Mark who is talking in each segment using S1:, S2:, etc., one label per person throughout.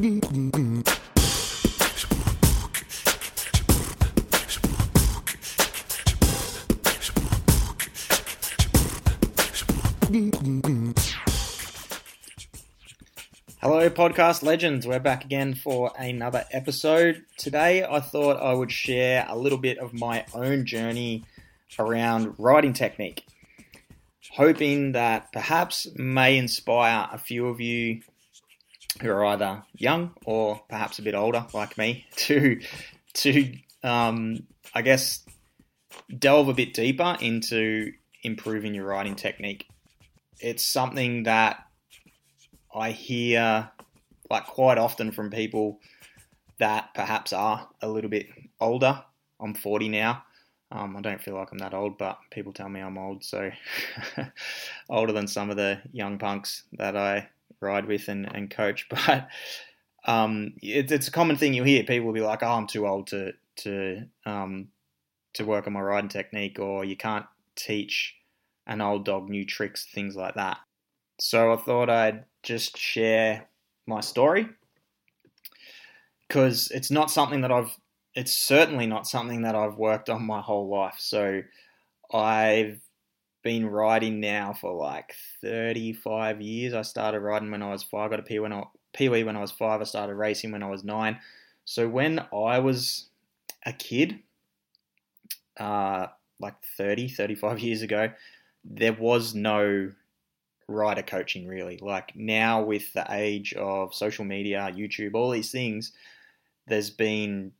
S1: Hello, podcast legends. We're back again for another episode. Today, I thought I would share a little bit of my own journey around riding technique, hoping that perhaps may inspire a few of you who are either young or perhaps a bit older, like me, to to um, I guess delve a bit deeper into improving your riding technique. It's something that I hear like quite often from people that perhaps are a little bit older. I'm 40 now. Um, I don't feel like I'm that old, but people tell me I'm old, so older than some of the young punks that I ride with and, and coach. But um, it, it's a common thing you hear. People will be like, "Oh, I'm too old to to um, to work on my riding technique," or "You can't teach an old dog new tricks," things like that. So I thought I'd just share my story because it's not something that I've it's certainly not something that I've worked on my whole life. So I've been riding now for like 35 years. I started riding when I was five. I got a Pee when I, Pee-wee when I was five. I started racing when I was nine. So when I was a kid, uh, like 30, 35 years ago, there was no rider coaching really. Like now with the age of social media, YouTube, all these things, there's been,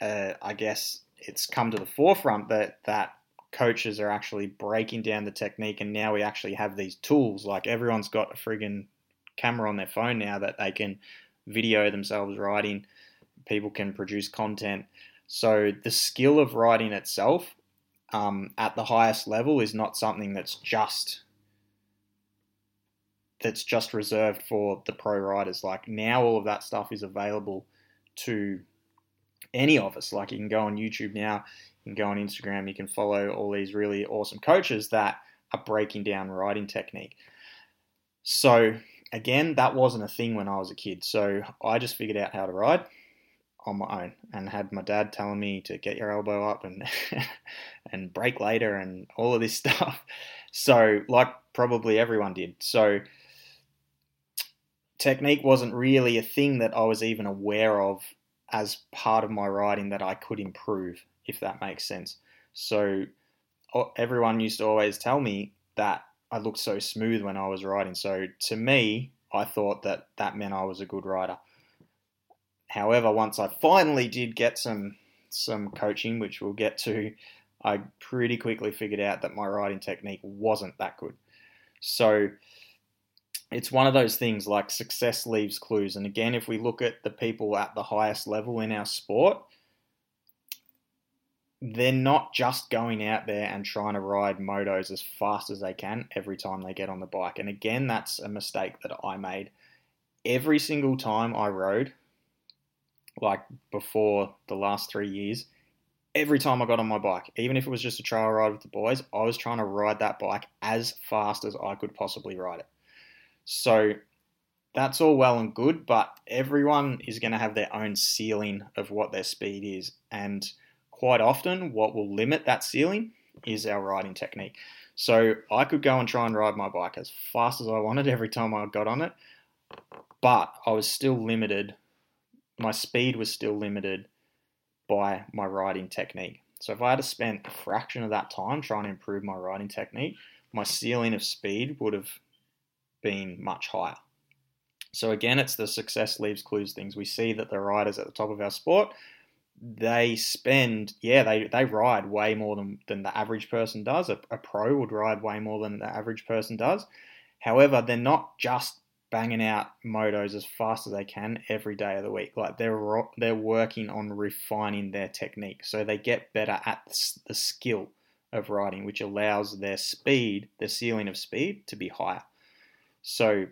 S1: uh, I guess, it's come to the forefront that that coaches are actually breaking down the technique, and now we actually have these tools. Like everyone's got a friggin' camera on their phone now that they can video themselves riding. People can produce content. So the skill of riding itself um, at the highest level is not something that's just that's just reserved for the pro riders. Like now, all of that stuff is available to any of us. Like you can go on YouTube now, you can go on Instagram, you can follow all these really awesome coaches that are breaking down riding technique. So again, that wasn't a thing when I was a kid. So I just figured out how to ride on my own and had my dad telling me to get your elbow up and and brake later and all of this stuff. So like probably everyone did. So technique wasn't really a thing that I was even aware of as part of my riding that I could improve, if that makes sense. So everyone used to always tell me that I looked so smooth when I was riding. So to me, I thought that that meant I was a good rider. However, once I finally did get some some coaching, which we'll get to, I pretty quickly figured out that my riding technique wasn't that good. So it's one of those things like success leaves clues. And again, if we look at the people at the highest level in our sport, they're not just going out there and trying to ride motos as fast as they can every time they get on the bike. And again, that's a mistake that I made. Every single time I rode, like before the last three years, every time I got on my bike, even if it was just a trail ride with the boys, I was trying to ride that bike as fast as I could possibly ride it. So that's all well and good, but everyone is going to have their own ceiling of what their speed is. And quite often, what will limit that ceiling is our riding technique. So I could go and try and ride my bike as fast as I wanted every time I got on it, but I was still limited. My speed was still limited by my riding technique. So if I had to spend a fraction of that time trying to improve my riding technique, my ceiling of speed would have been much higher. So again, it's the success leaves clues things. We see that the riders at the top of our sport, they spend, yeah, they, they ride way more than, than the average person does. A, a pro would ride way more than the average person does. However, they're not just banging out motos as fast as they can every day of the week. Like they're they're working on refining their technique, so they get better at the skill of riding, which allows their speed, the ceiling of speed, to be higher. So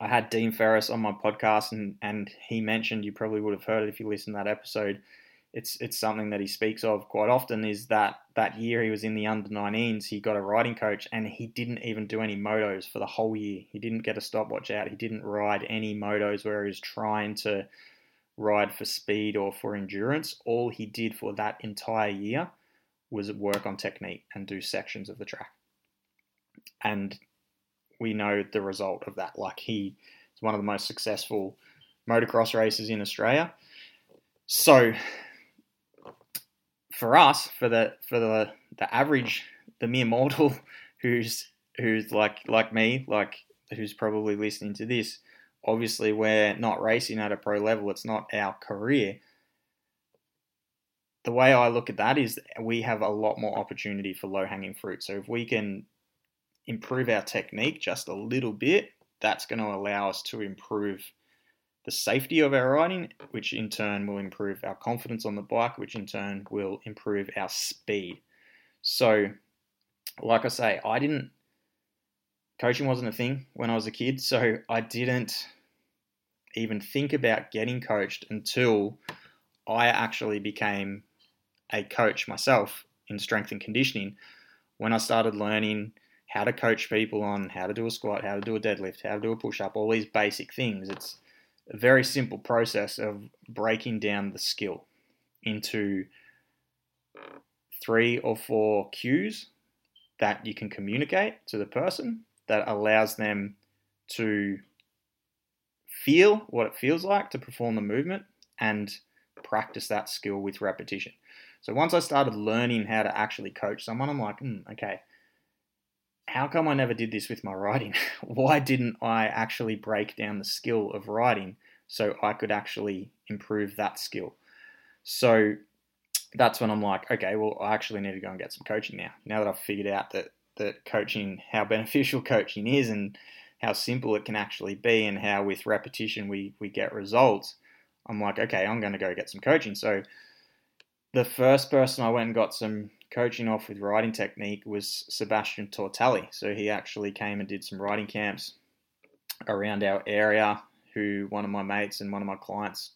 S1: I had Dean Ferris on my podcast, and, and he mentioned, you probably would have heard it if you listened to that episode. it's it's something that he speaks of quite often is that that year he was in the under 19s he got a riding coach and he didn't even do any motos for the whole year. He didn't get a stopwatch out. He didn't ride any motos where he was trying to ride for speed or for endurance. All he did for that entire year was work on technique and do sections of the track. And we know the result of that like he is one of the most successful motocross racers in australia so for us, for the for the the average, the mere mortal who's who's like like me, like who's probably listening to this, obviously we're not racing at a pro level. It's not our career. The way I look at that is we have a lot more opportunity for low hanging fruit. So if we can improve our technique just a little bit, that's going to allow us to improve the safety of our riding, which in turn will improve our confidence on the bike, which in turn will improve our speed. So, like I say, I didn't, coaching wasn't a thing when I was a kid, so I didn't even think about getting coached until I actually became a coach myself in strength and conditioning when I started learning how to coach people on how to do a squat, how to do a deadlift, how to do a push up, all these basic things. It's a very simple process of breaking down the skill into three or four cues that you can communicate to the person that allows them to feel what it feels like to perform the movement and practice that skill with repetition. So once I started learning how to actually coach someone, I'm like, mm, okay, how come I never did this with my riding? Why didn't I actually break down the skill of riding so I could actually improve that skill? So that's when I'm like, okay, well, I actually need to go and get some coaching now. Now that I've figured out that that coaching, how beneficial coaching is, and how simple it can actually be, and how with repetition we we get results. I'm like, okay, I'm going to go get some coaching. So the first person I went and got some coaching off with riding technique was Sebastian Tortelli. So he actually came and did some riding camps around our area. Who one of my mates and one of my clients,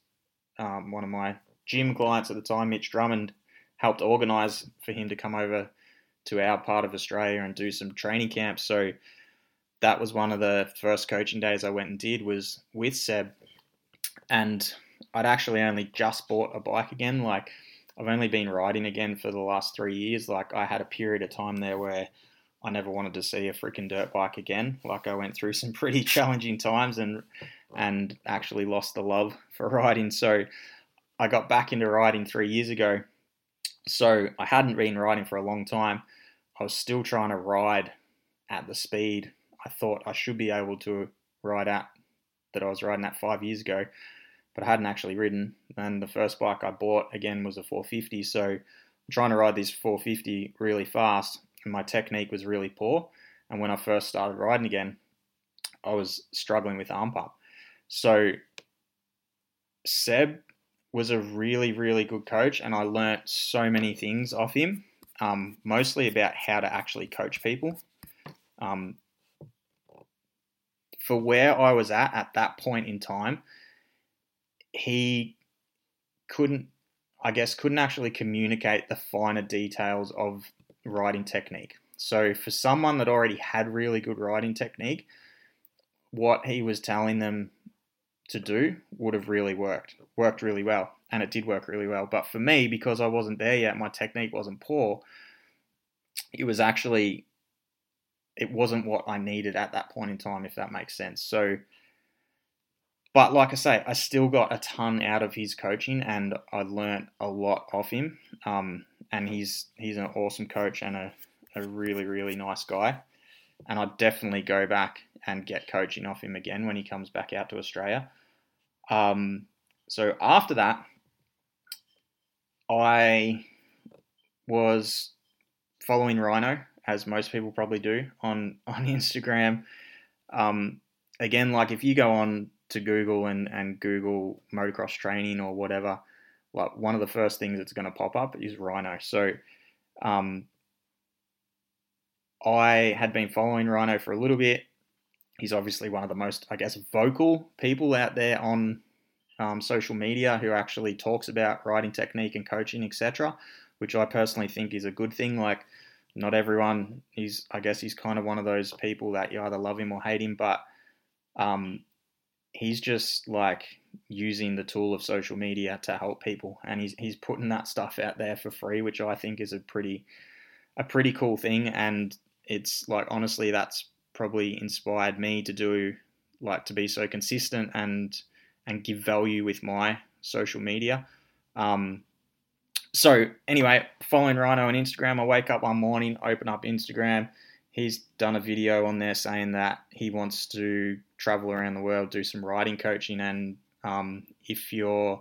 S1: um, one of my gym clients at the time, Mitch Drummond, helped organise for him to come over to our part of Australia and do some training camps. So that was one of the first coaching days I went and did was with Seb, and I'd actually only just bought a bike again, like I've only been riding again for the last three years. Like I had a period of time there where I never wanted to see a freaking dirt bike again. Like I went through some pretty challenging times and and actually lost the love for riding. So I got back into riding three years ago. So I hadn't been riding for a long time. I was still trying to ride at the speed I thought I should be able to ride at that I was riding at five years ago but I hadn't actually ridden. And the first bike I bought again was a 450. So I'm trying to ride this 450 really fast, and my technique was really poor. And when I first started riding again, I was struggling with arm pump. So Seb was a really, really good coach, and I learnt so many things off him, um, mostly about how to actually coach people. Um, for where I was at at that point in time, he couldn't, I guess, couldn't actually communicate the finer details of riding technique. So for someone that already had really good riding technique, what he was telling them to do would have really worked, worked really well, and it did work really well. But for me, because I wasn't there yet, my technique wasn't poor. It was actually, it wasn't what I needed at that point in time, if that makes sense. So but like I say, I still got a ton out of his coaching, and I learnt a lot off him. Um, and he's he's an awesome coach and a, a really really nice guy. And I'd definitely go back and get coaching off him again when he comes back out to Australia. Um, so after that, I was following Ryno, as most people probably do on on Instagram. Um, again, like if you go on to Google and, and Google motocross training or whatever, like one of the first things that's going to pop up is Ryno. So um, I had been following Ryno for a little bit. He's obviously one of the most, I guess, vocal people out there on um, social media who actually talks about riding technique and coaching, etc., which I personally think is a good thing. Like, not everyone is, I guess, he's kind of one of those people that you either love him or hate him, but um, he's just like using the tool of social media to help people, and he's he's putting that stuff out there for free, which I think is a pretty a pretty cool thing, and it's like honestly, that's probably inspired me to do like to be so consistent and and give value with my social media. Um, so anyway, following Ryno on Instagram, I wake up one morning, open up Instagram. He's done a video on there saying that he wants to travel around the world, do some riding coaching, and um, if you're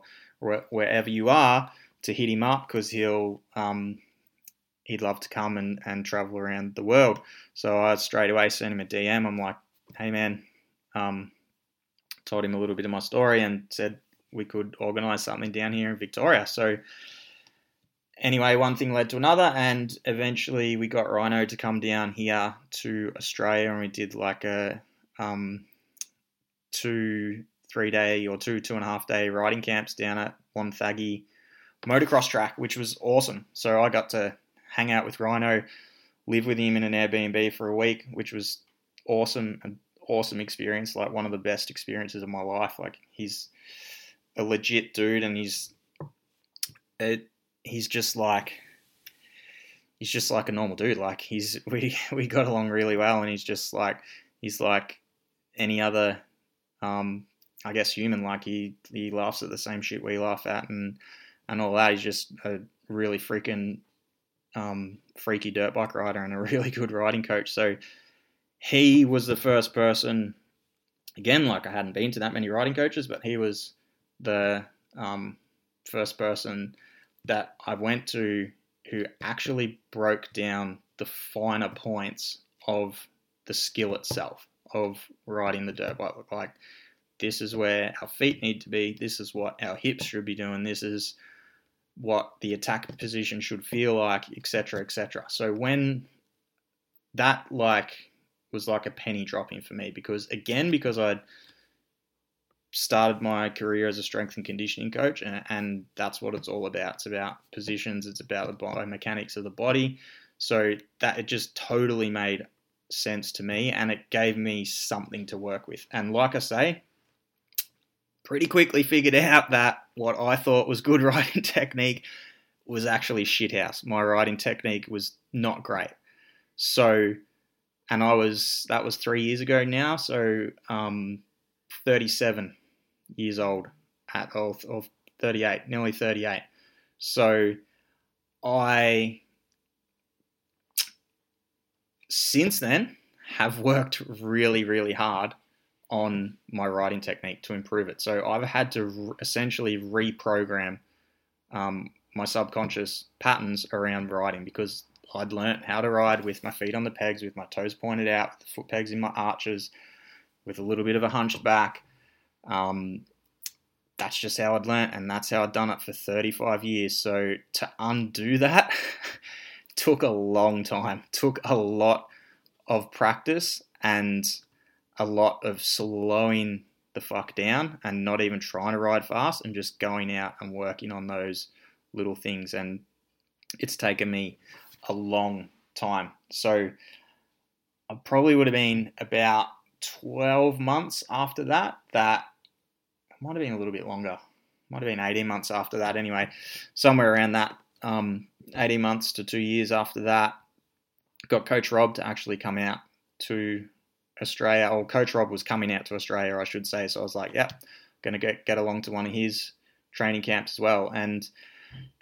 S1: wherever you are, to hit him up because he'll um, he'd love to come and, and travel around the world. So I straight away sent him a DM. I'm like, hey man, um, told him a little bit of my story and said we could organise something down here in Victoria. So anyway, one thing led to another, and eventually we got Ryno to come down here to Australia, and we did like a um, two, three day or two, two and a half day riding camps down at Wonthaggi motocross track, which was awesome. So I got to hang out with Ryno, live with him in an Airbnb for a week, which was awesome, an awesome experience, like one of the best experiences of my life. Like he's a legit dude, and he's it, he's just like he's just like a normal dude. Like he's we we got along really well, and he's just like he's like any other, um, I guess human. Like he he laughs at the same shit we laugh at, and and all that. He's just a really freaking um, freaky dirt bike rider and a really good riding coach. So he was the first person. Again, like I hadn't been to that many riding coaches, but he was the um, first person that I went to who actually broke down the finer points of the skill itself of riding the dirt bike. Like, this is where our feet need to be. This is what our hips should be doing. This is what the attack position should feel like, etc., etc. So when that like was like a penny dropping for me because again because I'd started my career as a strength and conditioning coach, and, and that's what it's all about. It's about positions. It's about the biomechanics of the body. So that it just totally made sense to me, and it gave me something to work with. And like I say, pretty quickly figured out that what I thought was good riding technique was actually shithouse. My riding technique was not great. So, and I was that was three years ago now. So, um, 37 years old at of, of 38, nearly 38. So I since then have worked really, really hard on my riding technique to improve it. So I've had to essentially reprogram um, my subconscious patterns around riding because I'd learnt how to ride with my feet on the pegs, with my toes pointed out, with the foot pegs in my arches, with a little bit of a hunched back, um, that's just how I'd learnt, and that's how I'd done it for 35 years. So to undo that took a long time, took a lot of practice and a lot of slowing the fuck down and not even trying to ride fast and just going out and working on those little things. And it's taken me a long time. So I probably would have been about 12 months after that that might have been a little bit longer. Might have been 18 months after that, anyway. Somewhere around that, um, 18 months to two years after that, got Coach Rob to actually come out to Australia. Or Coach Rob was coming out to Australia, I should say. So I was like, yep, going to get get along to one of his training camps as well. And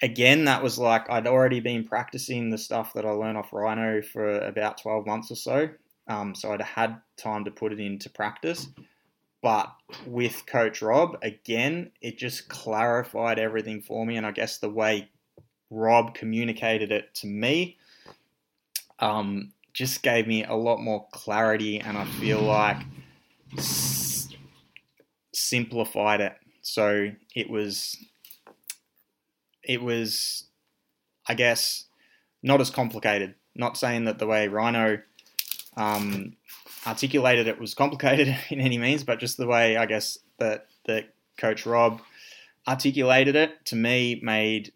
S1: again, that was like I'd already been practicing the stuff that I learned off Ryno for about 12 months or so. Um, so I'd had time to put it into practice. But with Coach Rob, again, it just clarified everything for me. And I guess the way Rob communicated it to me um, just gave me a lot more clarity. And I feel like s- simplified it. So it was, it was, I guess, not as complicated. Not saying that the way Ryno um, articulated it was complicated in any means, but just the way I guess that that Coach Rob articulated it to me, made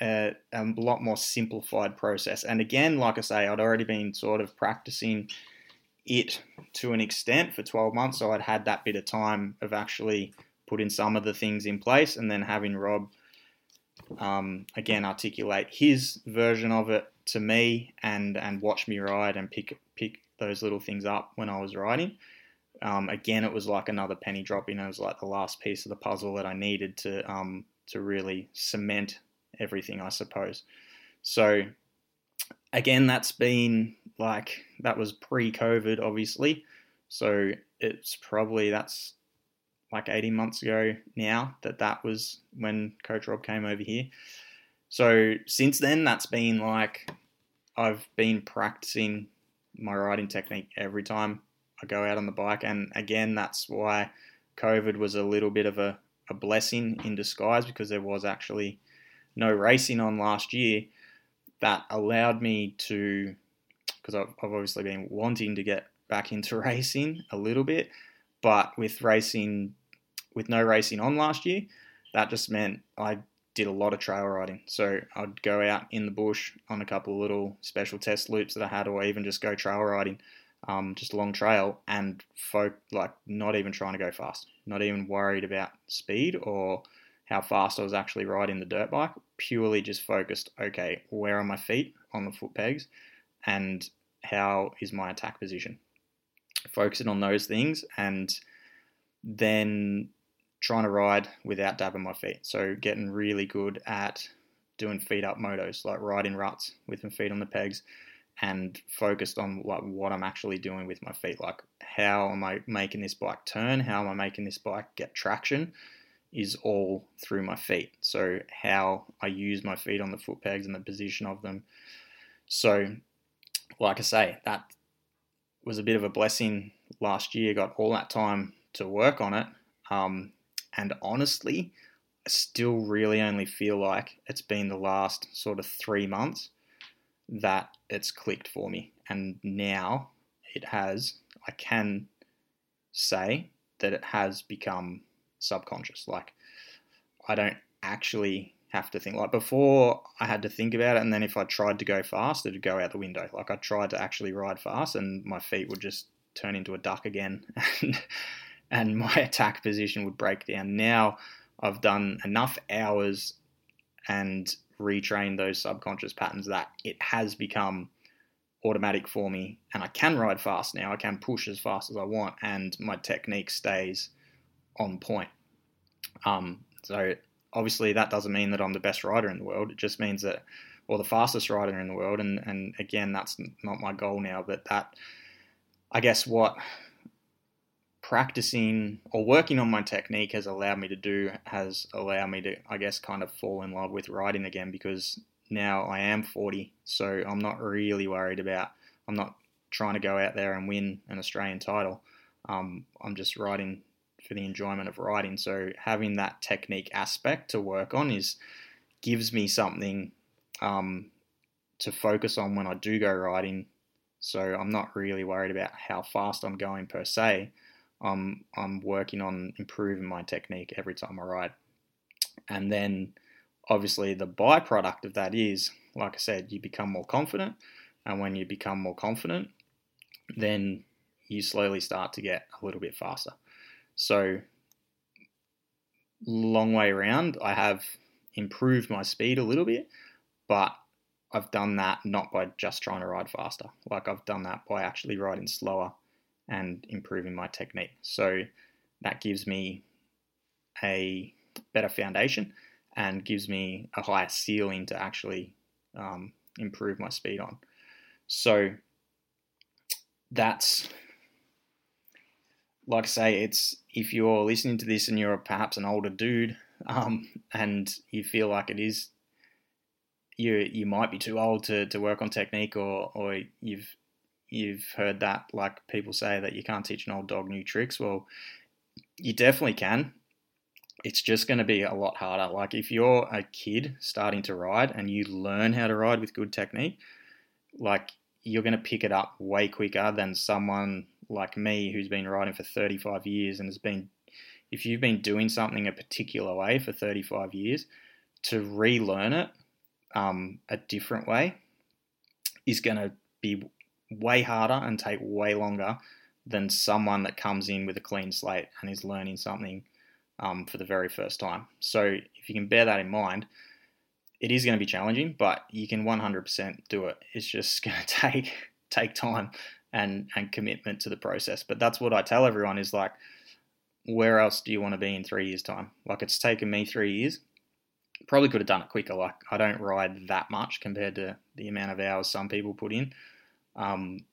S1: a, a, lot more simplified process. And again, like I say, I'd already been sort of practicing it to an extent for 12 months, so I'd had that bit of time of actually putting some of the things in place, and then having Rob um, again articulate his version of it to me and and watch me ride and pick pick those little things up when I was riding. Um, again, it was like another penny dropping. It was like the last piece of the puzzle that I needed to um, to really cement everything, I suppose. So again, that's been like that was pre-COVID, obviously. So it's probably that's like 18 months ago now that that was when Coach Rob came over here. So since then, that's been like I've been practicing my riding technique every time I go out on the bike. And again, that's why COVID was a little bit of a, a blessing in disguise because there was actually no racing on last year that allowed me to, because I've, I've obviously been wanting to get back into racing a little bit, but with racing, with no racing on last year, that just meant I did a lot of trail riding. So I'd go out in the bush on a couple of little special test loops that I had, or even just go trail riding um, just a long trail and folk like not even trying to go fast, not even worried about speed or how fast I was actually riding the dirt bike. Purely just focused, okay, where are my feet on the foot pegs, and how is my attack position? Focusing on those things, and then trying to ride without dabbing my feet. So getting really good at doing feet up motos, like riding ruts with my feet on the pegs and focused on like what I'm actually doing with my feet. Like how am I making this bike turn? How am I making this bike get traction? Is all through my feet. So how I use my feet on the foot pegs and the position of them. So, like I say, that was a bit of a blessing last year. Got all that time to work on it, um, and honestly, I still really only feel like it's been the last sort of three months that it's clicked for me. And now it has, I can say that it has become subconscious. Like, I don't actually have to think. Like, before, I had to think about it, and then if I tried to go fast, it'd go out the window. Like, I tried to actually ride fast, and my feet would just turn into a duck again, and my attack position would break down. Now, I've done enough hours and retrained those subconscious patterns that it has become automatic for me and I can ride fast now. I can push as fast as I want and my technique stays on point. Um, so obviously that doesn't mean that I'm the best rider in the world. It just means that or the fastest rider in the world and, and again that's not my goal now, but that I guess what practicing or working on my technique has allowed me to do has allowed me to I guess kind of fall in love with riding again because now I am 40 so I'm not really worried about I'm not trying to go out there and win an Australian title. Um, I'm just riding for the enjoyment of riding so having that technique aspect to work on is gives me something um, to focus on when I do go riding so I'm not really worried about how fast I'm going per se I'm I'm working on improving my technique every time I ride. And then obviously the byproduct of that is, like I said, you become more confident. And when you become more confident, then you slowly start to get a little bit faster. So long way around, I have improved my speed a little bit, but I've done that not by just trying to ride faster. Like I've done that by actually riding slower and improving my technique. So that gives me a better foundation and gives me a higher ceiling to actually um, improve my speed on. So that's like I say, it's if you're listening to this and you're perhaps an older dude um, and you feel like it is you you might be too old to, to work on technique or or you've you've heard that, like people say that you can't teach an old dog new tricks. Well, you definitely can. It's just going to be a lot harder. Like if you're a kid starting to ride and you learn how to ride with good technique, like you're going to pick it up way quicker than someone like me who's been riding for 35 years and has been if you've been doing something a particular way for 35 years, to relearn it um, a different way is going to be way harder and take way longer than someone that comes in with a clean slate and is learning something um, for the very first time. So if you can bear that in mind, it is going to be challenging, but you can 100% do it. It's just going to take take time and and commitment to the process. But that's what I tell everyone is like, where else do you want to be in three years' time? Like it's taken me three years. Probably could have done it quicker. Like I don't ride that much compared to the amount of hours some people put in. Um,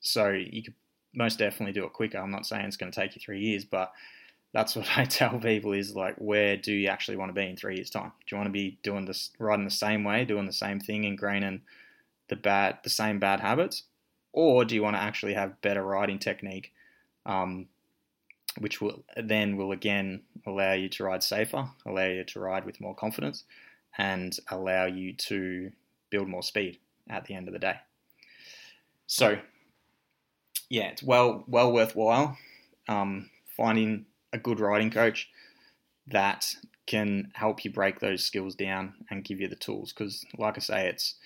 S1: so you could most definitely do it quicker. I'm not saying it's going to take you three years, but that's what I tell people is like, where do you actually want to be in three years' time? Do you want to be doing this, riding the same way, doing the same thing, ingraining the bad, the same bad habits, or do you want to actually have better riding technique, um, which will then will again allow you to ride safer, allow you to ride with more confidence, and allow you to build more speed at the end of the day. So, yeah, it's well well worthwhile um, finding a good riding coach that can help you break those skills down and give you the tools. Because, like I say, it's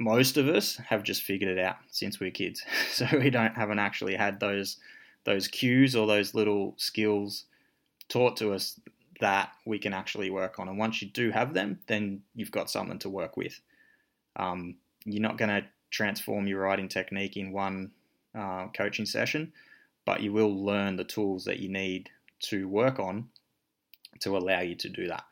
S1: most of us have just figured it out since we are kids, so we don't haven't actually had those those cues or those little skills taught to us that we can actually work on. And once you do have them, then you've got something to work with. Um, you're not going to transform your riding technique in one uh, coaching session, but you will learn the tools that you need to work on to allow you to do that.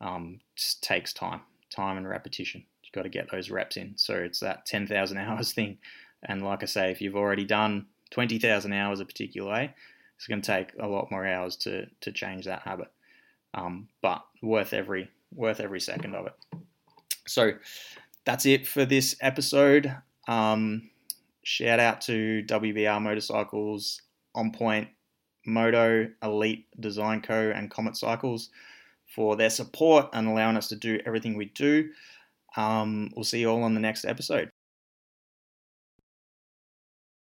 S1: Um, just takes time, time and repetition. You've got to get those reps in. So it's that 10,000 hours thing. And like I say, if you've already done 20,000 hours a particular way, it's going to take a lot more hours to, to change that habit. Um, but worth every worth every second of it. So that's it for this episode. Um, shout out to WBR Motorcycles on Point, Moto, Elite Design Co., and Comet Cycles for their support and allowing us to do everything we do. Um, we'll see you all on the next episode.